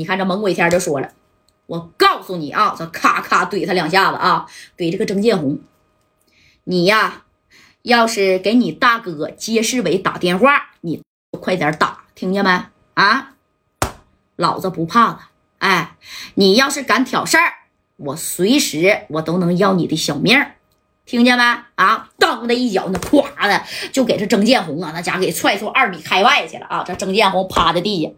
你看这猛鬼天就说了，我告诉你啊，这咔咔怼他两下子啊，怼这个曾建红，你呀，要是给你大哥接世伟打电话，你快点打，听见没？啊，老子不怕他。哎，你要是敢挑事儿，我随时我都能要你的小命听见没？啊，当的一脚，那咵的就给这曾建红啊，那家伙给踹出二米开外去了啊！这曾建红趴在地下，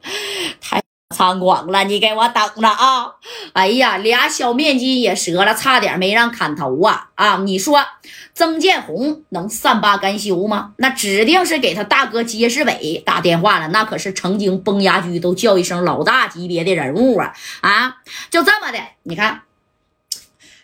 太猖狂了！你给我等着啊！哎呀，俩小面筋也折了，差点没让砍头啊！啊，你说曾建红能善罢甘休吗？那指定是给他大哥街世伟打电话了，那可是曾经崩牙驹都叫一声老大级别的人物啊！啊，就这么的，你看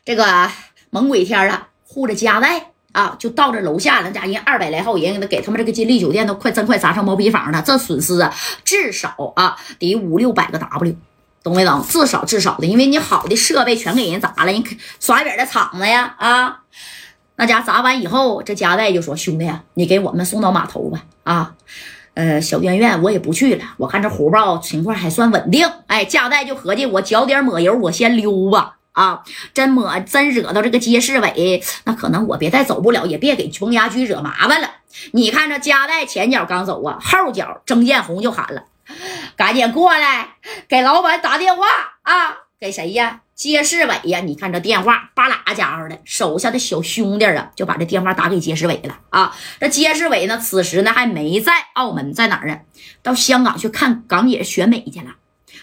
这个猛鬼天啊！护着家外啊，就到这楼下了。家人二百来号人，给他给他们这个金利酒店都快真快砸成毛坯房了。这损失啊，至少啊得五六百个 W，懂没懂？至少至少的，因为你好的设备全给人砸了，你耍点的场子呀啊！那家砸完以后，这家代就说：“兄弟，你给我们送到码头吧。”啊，呃，小院院我也不去了，我看这虎豹情况还算稳定。哎，家代就合计，我脚点抹油，我先溜吧。啊，真抹真惹到这个街市委，那可能我别再走不了，也别给崩牙驹惹麻烦了。你看这夹带前脚刚走啊，后脚曾建红就喊了：“赶紧过来，给老板打电话啊！给谁呀？街市委呀！你看这电话，巴拉家伙的，手下的小兄弟啊，就把这电话打给街市委了啊！这街市委呢，此时呢还没在澳门，在哪儿啊？到香港去看港姐选美去了。”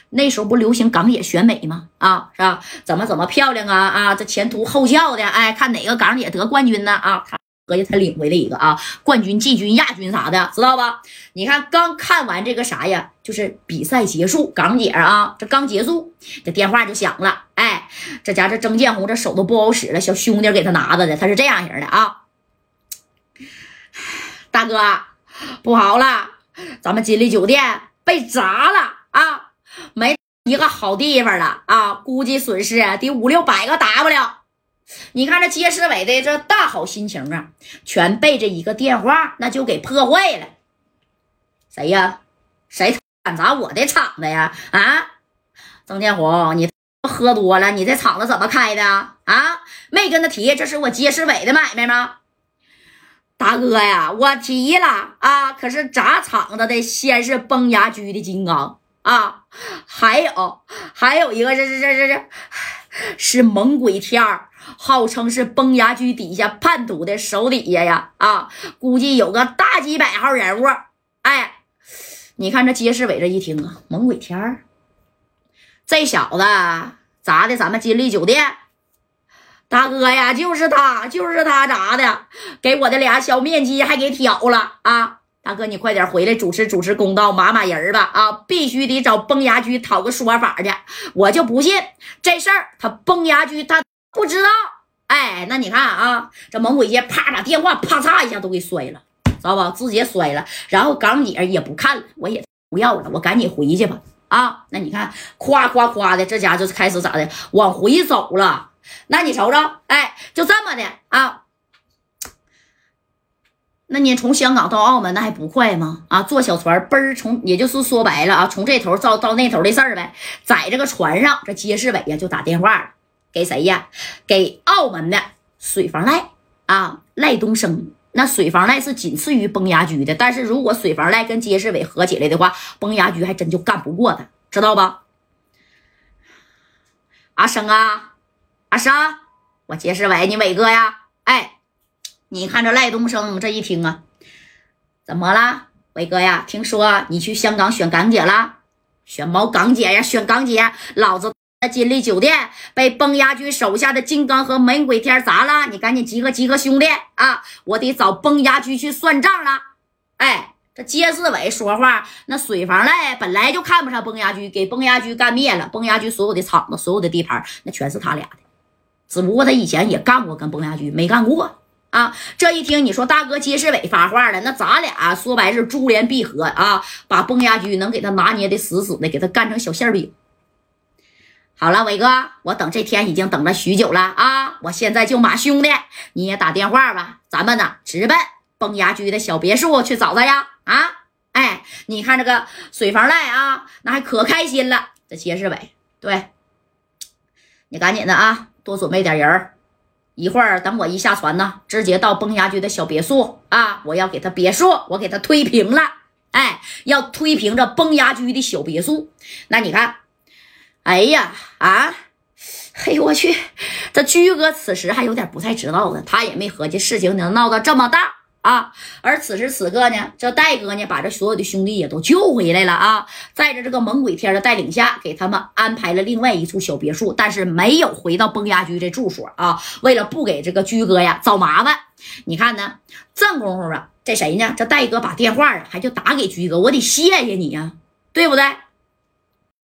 那时候不流行港姐选美吗？啊，是吧？怎么怎么漂亮啊？啊，这前凸后翘的，哎，看哪个港姐得冠军呢？啊，他合计他领回来一个啊，冠军、季军、亚军啥的，知道吧？你看刚看完这个啥呀，就是比赛结束，港姐啊，这刚结束，这电话就响了。哎，这家这曾建红这手都不好使了，小兄弟给他拿着的，他是这样型的啊，大哥，不好了，咱们金利酒店被砸了啊！没一个好地方了啊！估计损失得五六百个 W。你看这街市委的这大好心情啊，全被这一个电话那就给破坏了。谁呀？谁敢砸我的场子呀？啊！曾建红，你喝多了，你这场子怎么开的啊？没跟他提这是我街市委的买卖吗？大哥呀，我提了啊！可是砸场子的先是崩牙驹的金刚。啊，还有还有一个，这这这这这，是猛鬼天儿，号称是崩牙驹底下叛徒的手底下呀。啊，估计有个大几百号人物。哎，你看这街市委这一听啊，猛鬼天儿，这小子砸的咱们金利酒店，大哥呀，就是他，就是他砸的，给我的俩小面鸡还给挑了啊。大哥，你快点回来主持主持公道，码码人吧！啊，必须得找崩牙驹讨个说法去。我就不信这事儿，他崩牙驹他不知道。哎，那你看啊，这猛鬼街啪把电话啪嚓一下都给摔了，知道吧？直接摔了。然后港姐也不看了，我也不要了，我赶紧回去吧。啊，那你看，夸夸夸的，这家就开始咋的，往回走了。那你瞅瞅，哎，就这么的啊。那你从香港到澳门，那还不快吗？啊，坐小船嘣儿从，也就是说白了啊，从这头到到那头的事儿呗。在这个船上，这街市委呀就打电话了，给谁呀？给澳门的水房赖啊，赖东升。那水房赖是仅次于崩牙驹的，但是如果水房赖跟街市委合起来的话，崩牙驹还真就干不过他，知道吧？阿生啊，阿生，我街市委，你伟哥呀，哎。你看这赖东升这一听啊，怎么了，伟哥呀？听说你去香港选港姐了？选毛港姐呀？选港姐？老子金利酒店被崩牙驹手下的金刚和猛鬼天砸了，你赶紧集合集合兄弟啊！我得找崩牙驹去算账了。哎，这街市委说话，那水房赖本来就看不上崩牙驹，给崩牙驹干灭了。崩牙驹所有的厂子、所有的地盘，那全是他俩的。只不过他以前也干过，跟崩牙驹没干过。啊，这一听你说大哥街市委发话了，那咱俩说白是珠联璧合啊，把崩牙驹能给他拿捏的死死的，给他干成小馅饼。好了，伟哥，我等这天已经等了许久了啊，我现在就马兄弟，你也打电话吧，咱们呢直奔崩牙驹的小别墅去找他呀。啊，哎，你看这个水房赖啊，那还可开心了，这街市委，对你赶紧的啊，多准备点人儿。一会儿等我一下船呢，直接到崩牙驹的小别墅啊！我要给他别墅，我给他推平了。哎，要推平这崩牙驹的小别墅。那你看，哎呀啊！嘿，我去，这驹哥此时还有点不太知道呢，他也没合计事情能闹到这么大。啊！而此时此刻呢，这戴哥呢，把这所有的兄弟也都救回来了啊！在着这个猛鬼天的带领下，给他们安排了另外一处小别墅，但是没有回到崩牙驹这住所啊！为了不给这个驹哥呀找麻烦，你看呢？正功夫啊，这谁呢？这戴哥把电话啊，还就打给驹哥，我得谢谢你呀，对不对？